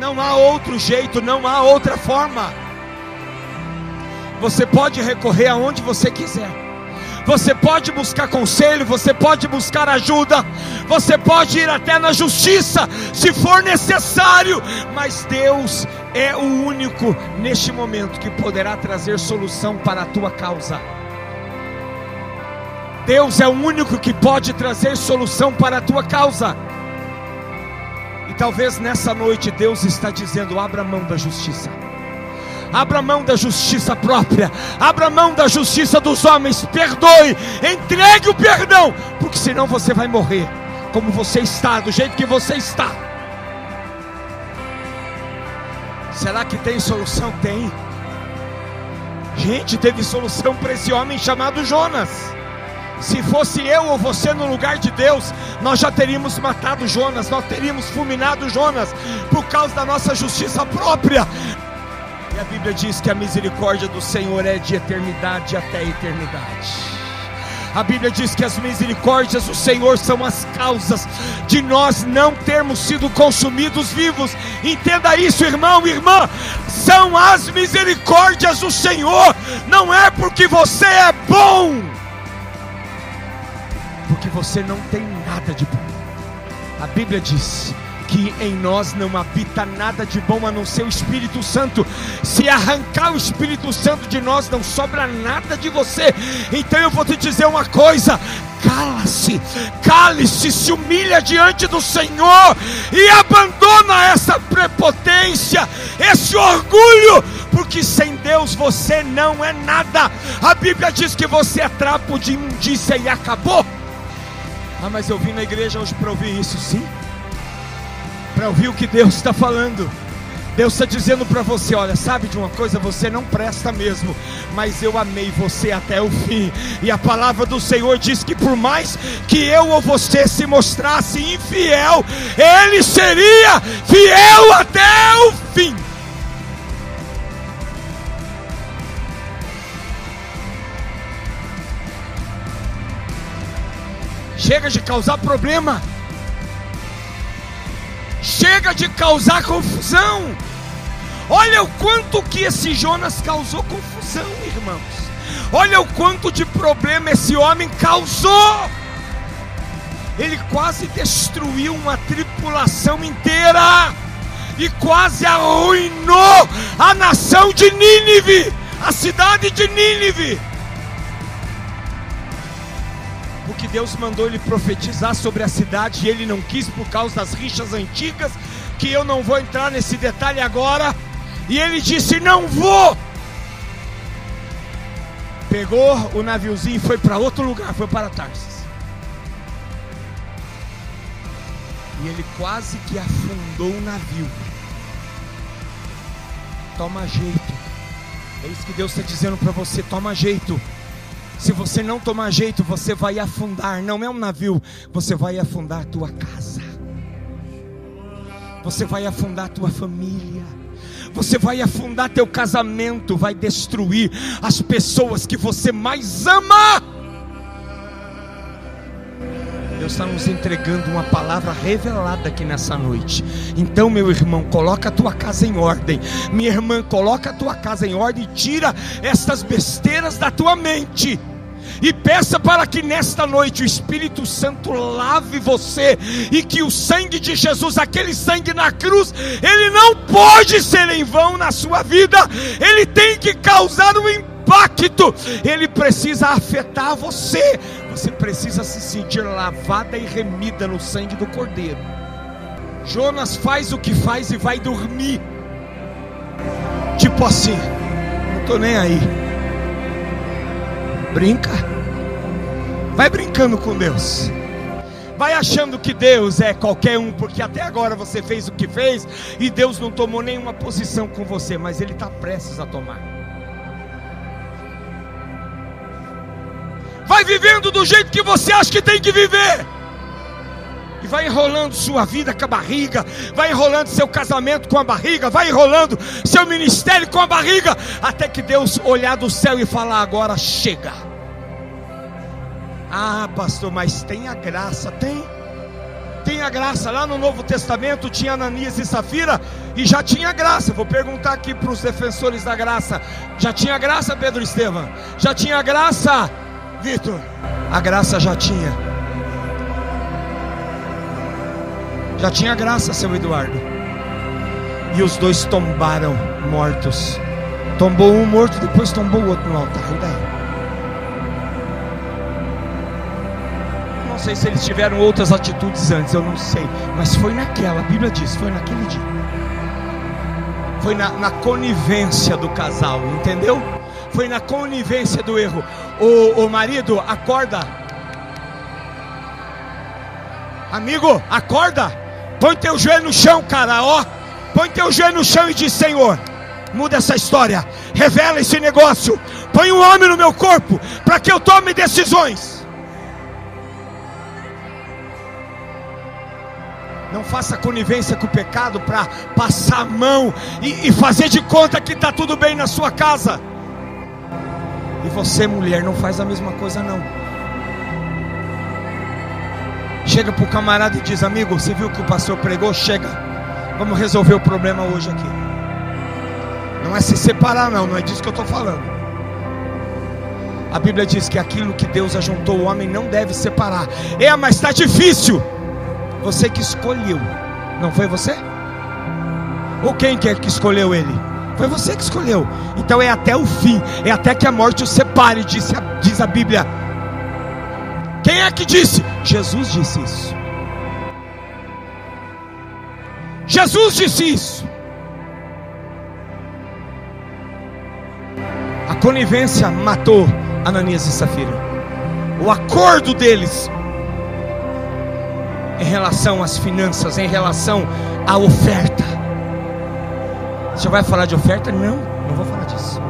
Não há outro jeito, não há outra forma. Você pode recorrer aonde você quiser. Você pode buscar conselho, você pode buscar ajuda, você pode ir até na justiça, se for necessário, mas Deus é o único neste momento que poderá trazer solução para a tua causa. Deus é o único que pode trazer solução para a tua causa. Talvez nessa noite Deus está dizendo: abra mão da justiça. Abra mão da justiça própria, abra mão da justiça dos homens, perdoe, entregue o perdão, porque senão você vai morrer como você está, do jeito que você está. Será que tem solução? Tem. Gente, teve solução para esse homem chamado Jonas. Se fosse eu ou você no lugar de Deus, nós já teríamos matado Jonas, nós teríamos fulminado Jonas, por causa da nossa justiça própria. E a Bíblia diz que a misericórdia do Senhor é de eternidade até eternidade. A Bíblia diz que as misericórdias do Senhor são as causas de nós não termos sido consumidos vivos. Entenda isso, irmão, irmã. São as misericórdias do Senhor. Não é porque você é bom, você não tem nada de bom. A Bíblia diz que em nós não habita nada de bom a não ser o Espírito Santo. Se arrancar o Espírito Santo de nós, não sobra nada de você. Então eu vou te dizer uma coisa: cala-se, cale-se, se humilha diante do Senhor e abandona essa prepotência, esse orgulho, porque sem Deus você não é nada. A Bíblia diz que você é trapo de imundícia e acabou. Ah, mas eu vim na igreja hoje para ouvir isso, sim para ouvir o que Deus está falando. Deus está dizendo para você: olha, sabe de uma coisa? Você não presta mesmo, mas eu amei você até o fim. E a palavra do Senhor diz que por mais que eu ou você se mostrasse infiel, Ele seria fiel até o fim. Chega de causar problema. Chega de causar confusão. Olha o quanto que esse Jonas causou confusão, irmãos. Olha o quanto de problema esse homem causou. Ele quase destruiu uma tripulação inteira e quase arruinou a nação de Nínive, a cidade de Nínive. Porque Deus mandou ele profetizar sobre a cidade e ele não quis por causa das rixas antigas, que eu não vou entrar nesse detalhe agora. E ele disse: Não vou. Pegou o naviozinho e foi para outro lugar, foi para Tarsis. E ele quase que afundou o navio. Toma jeito. É isso que Deus está dizendo para você: toma jeito. Se você não tomar jeito, você vai afundar. Não é um navio, você vai afundar a tua casa. Você vai afundar a tua família. Você vai afundar teu casamento, vai destruir as pessoas que você mais ama. Deus está nos entregando uma palavra revelada aqui nessa noite. Então, meu irmão, coloca a tua casa em ordem. Minha irmã, coloca a tua casa em ordem e tira estas besteiras da tua mente e peça para que nesta noite o Espírito Santo lave você e que o sangue de Jesus, aquele sangue na cruz, ele não pode ser em vão na sua vida, ele tem que causar um impacto, ele precisa afetar você, você precisa se sentir lavada e remida no sangue do Cordeiro. Jonas faz o que faz e vai dormir, tipo assim, não estou nem aí Brinca. Vai brincando com Deus. Vai achando que Deus é qualquer um, porque até agora você fez o que fez e Deus não tomou nenhuma posição com você, mas Ele está prestes a tomar. Vai vivendo do jeito que você acha que tem que viver e vai enrolando sua vida com a barriga, vai enrolando seu casamento com a barriga, vai enrolando seu ministério com a barriga, até que Deus olhar do céu e falar: agora chega. Ah, pastor, mas tem a graça, tem. tem a graça. Lá no Novo Testamento tinha Ananias e Safira e já tinha graça. Vou perguntar aqui para os defensores da graça: já tinha graça, Pedro Estevam? Já tinha graça, Vitor? A graça já tinha. Já tinha graça, seu Eduardo. E os dois tombaram mortos. Tombou um morto, depois tombou o outro no altar. E daí? Não sei se eles tiveram outras atitudes antes, eu não sei. Mas foi naquela, a Bíblia diz, foi naquele dia. Foi na, na conivência do casal, entendeu? Foi na conivência do erro. O, o marido, acorda. Amigo, acorda. Põe teu joelho no chão, cara, ó. Põe teu joelho no chão e diz: Senhor, muda essa história, revela esse negócio, põe um homem no meu corpo para que eu tome decisões. Não faça conivência com o pecado para passar a mão e, e fazer de conta que está tudo bem na sua casa. E você, mulher, não faz a mesma coisa, não. Chega para o camarada e diz: Amigo, você viu que o pastor pregou? Chega, vamos resolver o problema hoje aqui. Não é se separar, não, não é disso que eu estou falando. A Bíblia diz que aquilo que Deus ajuntou, o homem não deve separar. É, mas está difícil. Você que escolheu, não foi você? Ou quem quer que escolheu ele? Foi você que escolheu. Então é até o fim, é até que a morte o separe, diz a, diz a Bíblia. Quem é que disse? Jesus disse isso. Jesus disse isso. A conivência matou Ananias e Safira. O acordo deles em relação às finanças, em relação à oferta. Você vai falar de oferta? Não, não vou falar disso.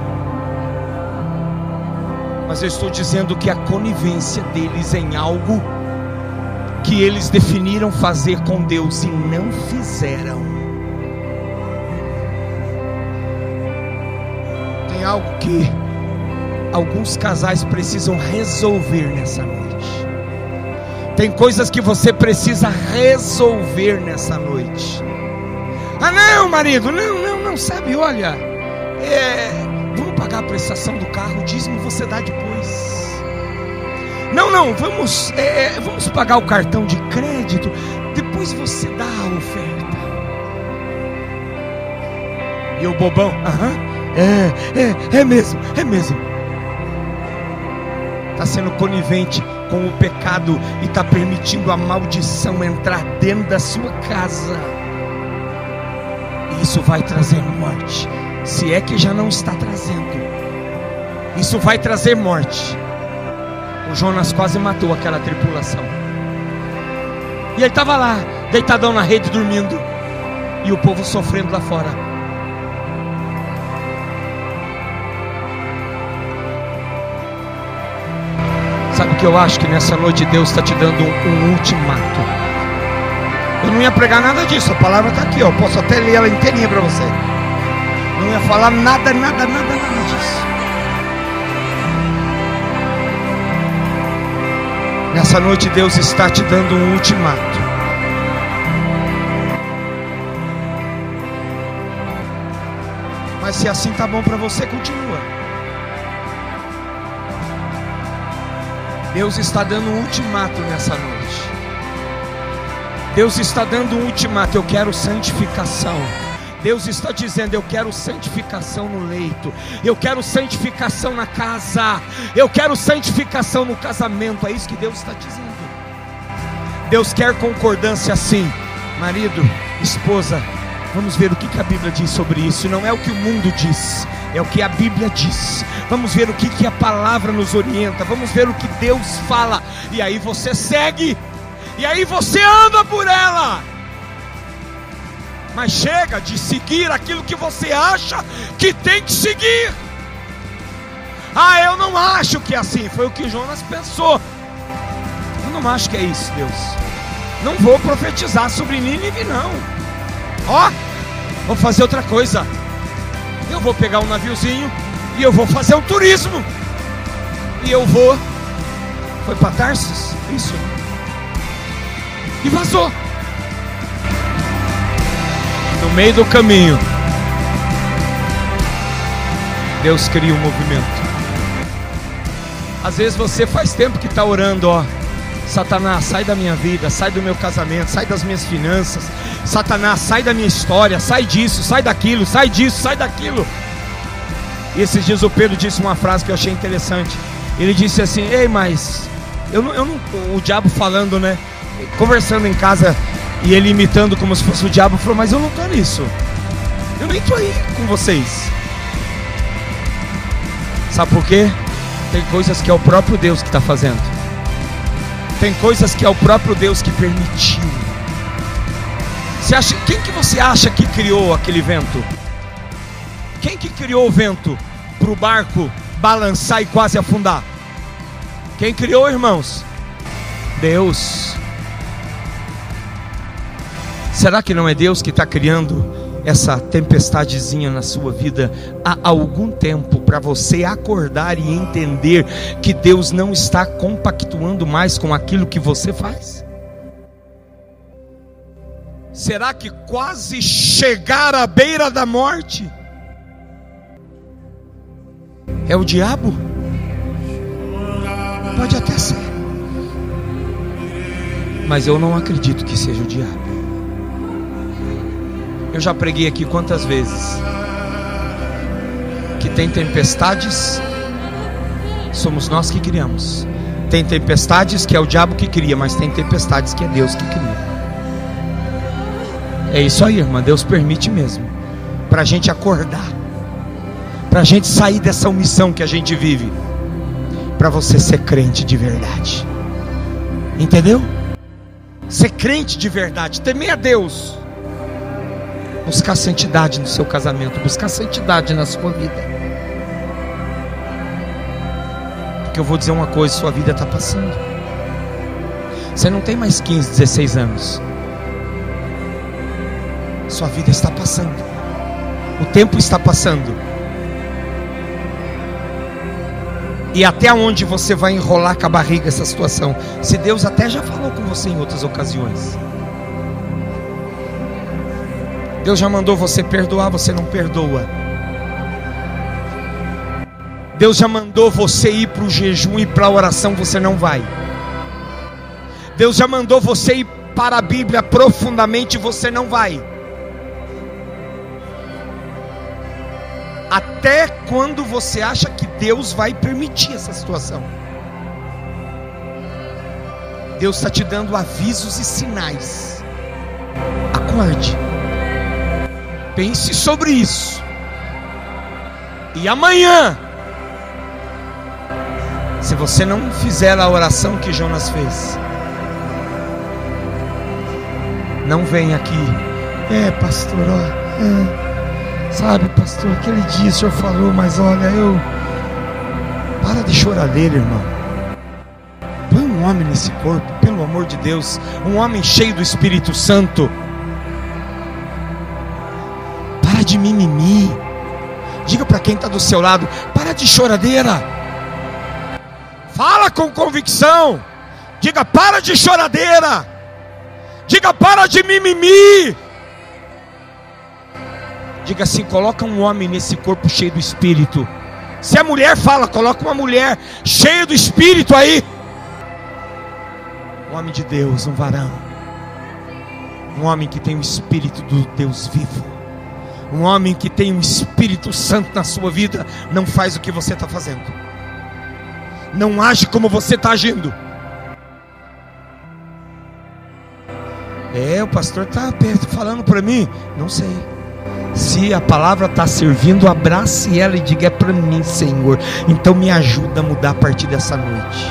Mas eu estou dizendo que a conivência deles em algo que eles definiram fazer com Deus e não fizeram. Tem algo que alguns casais precisam resolver nessa noite. Tem coisas que você precisa resolver nessa noite. Ah, não, marido, não, não, não, sabe, olha, é, pagar a prestação do carro, dízimo você dá depois. Não, não, vamos, é, é, vamos pagar o cartão de crédito, depois você dá a oferta. E o bobão, aham, é, é, é mesmo, é mesmo. Está sendo conivente com o pecado e está permitindo a maldição entrar dentro da sua casa. Isso vai trazer morte, se é que já não está trazendo. Isso vai trazer morte. O Jonas quase matou aquela tripulação. E ele estava lá, deitadão na rede, dormindo. E o povo sofrendo lá fora. Sabe o que eu acho que nessa noite Deus está te dando um, um, ultimato. Eu não ia pregar nada disso, a palavra está aqui, ó. Eu posso até ler ela inteirinha para você. Falar nada, nada, nada, nada disso. Nessa noite Deus está te dando um ultimato. Mas se assim tá bom para você, continua. Deus está dando um ultimato nessa noite. Deus está dando um ultimato. Eu quero santificação. Deus está dizendo: Eu quero santificação no leito, eu quero santificação na casa, eu quero santificação no casamento. É isso que Deus está dizendo. Deus quer concordância assim, marido, esposa. Vamos ver o que a Bíblia diz sobre isso. Não é o que o mundo diz, é o que a Bíblia diz. Vamos ver o que, que a palavra nos orienta. Vamos ver o que Deus fala. E aí você segue. E aí você anda por ela. Mas chega de seguir aquilo que você acha que tem que seguir. Ah, eu não acho que é assim. Foi o que Jonas pensou. Eu não acho que é isso, Deus. Não vou profetizar sobre Nínive, não. Ó, vou fazer outra coisa eu vou pegar um naviozinho e eu vou fazer um turismo. E eu vou. Foi para Tarsis? Isso. E vazou. No meio do caminho, Deus cria um movimento. Às vezes você faz tempo que está orando, ó. Satanás, sai da minha vida, sai do meu casamento, sai das minhas finanças. Satanás, sai da minha história, sai disso, sai daquilo, sai disso, sai daquilo. E esses dias o Pedro disse uma frase que eu achei interessante. Ele disse assim: Ei, mas eu não, eu não, o diabo falando, né? Conversando em casa e ele imitando como se fosse o diabo, falou: Mas eu não estou nisso. Eu nem estou aí com vocês. Sabe por quê? Tem coisas que é o próprio Deus que está fazendo. Tem coisas que é o próprio Deus que permitiu. Você acha, quem que você acha que criou aquele vento? Quem que criou o vento para o barco balançar e quase afundar? Quem criou, irmãos? Deus. Será que não é Deus que está criando essa tempestadezinha na sua vida há algum tempo para você acordar e entender que Deus não está compactuando mais com aquilo que você faz? Será que quase chegar à beira da morte é o diabo? Pode até ser, mas eu não acredito que seja o diabo. Eu já preguei aqui quantas vezes que tem tempestades, somos nós que criamos. Tem tempestades que é o diabo que cria, mas tem tempestades que é Deus que cria. É isso aí, irmã. Deus permite mesmo. Para a gente acordar. Para a gente sair dessa omissão que a gente vive. Para você ser crente de verdade. Entendeu? Ser crente de verdade. Temer a Deus buscar santidade no seu casamento, buscar santidade na sua vida. Porque eu vou dizer uma coisa: sua vida está passando. Você não tem mais 15, 16 anos. Sua vida está passando. O tempo está passando. E até onde você vai enrolar com a barriga essa situação? Se Deus até já falou com você em outras ocasiões. Deus já mandou você perdoar, você não perdoa. Deus já mandou você ir para o jejum e para a oração, você não vai. Deus já mandou você ir para a Bíblia profundamente, você não vai. Até quando você acha que Deus vai permitir essa situação? Deus está te dando avisos e sinais. Acorde. Pense sobre isso. E amanhã, se você não fizer a oração que Jonas fez, não vem aqui. É, pastor, ó, é, sabe, pastor, aquele dia o senhor falou, mas olha, eu. Para de choradeira, irmão. Põe um homem nesse corpo, pelo amor de Deus. Um homem cheio do Espírito Santo de mimimi. Diga para quem está do seu lado: para de choradeira. Fala com convicção. Diga: para de choradeira. Diga: para de mimimi. Diga assim: coloca um homem nesse corpo cheio do espírito. Se a mulher fala, coloca uma mulher cheia do espírito aí. Um homem de Deus, um varão. Um homem que tem o espírito do Deus vivo. Um homem que tem um Espírito Santo na sua vida não faz o que você está fazendo, não age como você está agindo. É, o pastor está falando para mim, não sei. Se a palavra está servindo, abrace ela e diga: é para mim, Senhor. Então me ajuda a mudar a partir dessa noite.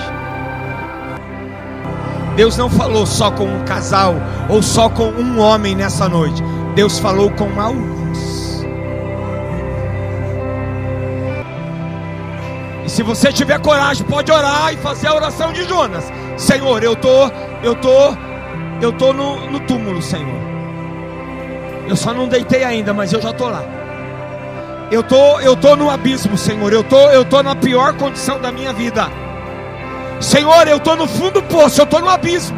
Deus não falou só com um casal ou só com um homem nessa noite. Deus falou com alguns. Se você tiver coragem, pode orar e fazer a oração de Jonas. Senhor, eu tô, eu tô, eu tô no, no túmulo, Senhor. Eu só não deitei ainda, mas eu já tô lá. Eu tô, eu tô no abismo, Senhor. Eu tô, eu tô na pior condição da minha vida. Senhor, eu tô no fundo do poço, eu tô no abismo.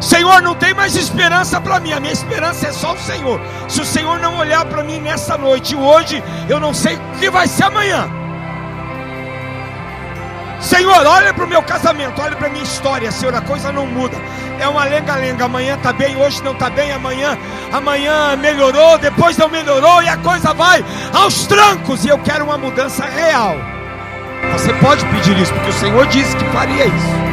Senhor, não tem mais esperança para mim, a minha esperança é só o Senhor. Se o Senhor não olhar para mim nessa noite, hoje, eu não sei o que vai ser amanhã. Senhor, olha para o meu casamento, olha para a minha história, Senhor, a coisa não muda. É uma lenga-lenga, amanhã está bem, hoje não está bem, amanhã, amanhã melhorou, depois não melhorou e a coisa vai aos trancos e eu quero uma mudança real. Você pode pedir isso, porque o Senhor disse que faria isso.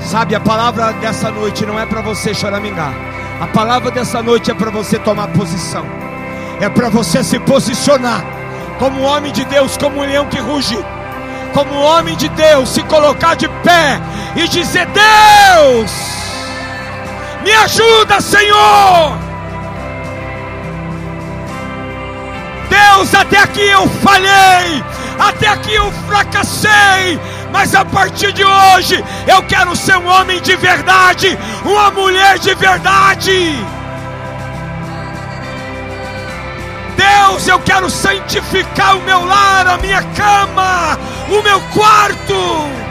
Sabe, a palavra dessa noite não é para você choramingar. A palavra dessa noite é para você tomar posição. É para você se posicionar como homem de Deus, como um leão que ruge. Como homem de Deus, se colocar de pé e dizer: Deus, me ajuda, Senhor. Deus, até aqui eu falhei, até aqui eu fracassei, mas a partir de hoje eu quero ser um homem de verdade, uma mulher de verdade. Deus, eu quero santificar o meu lar, a minha cama, o meu quarto.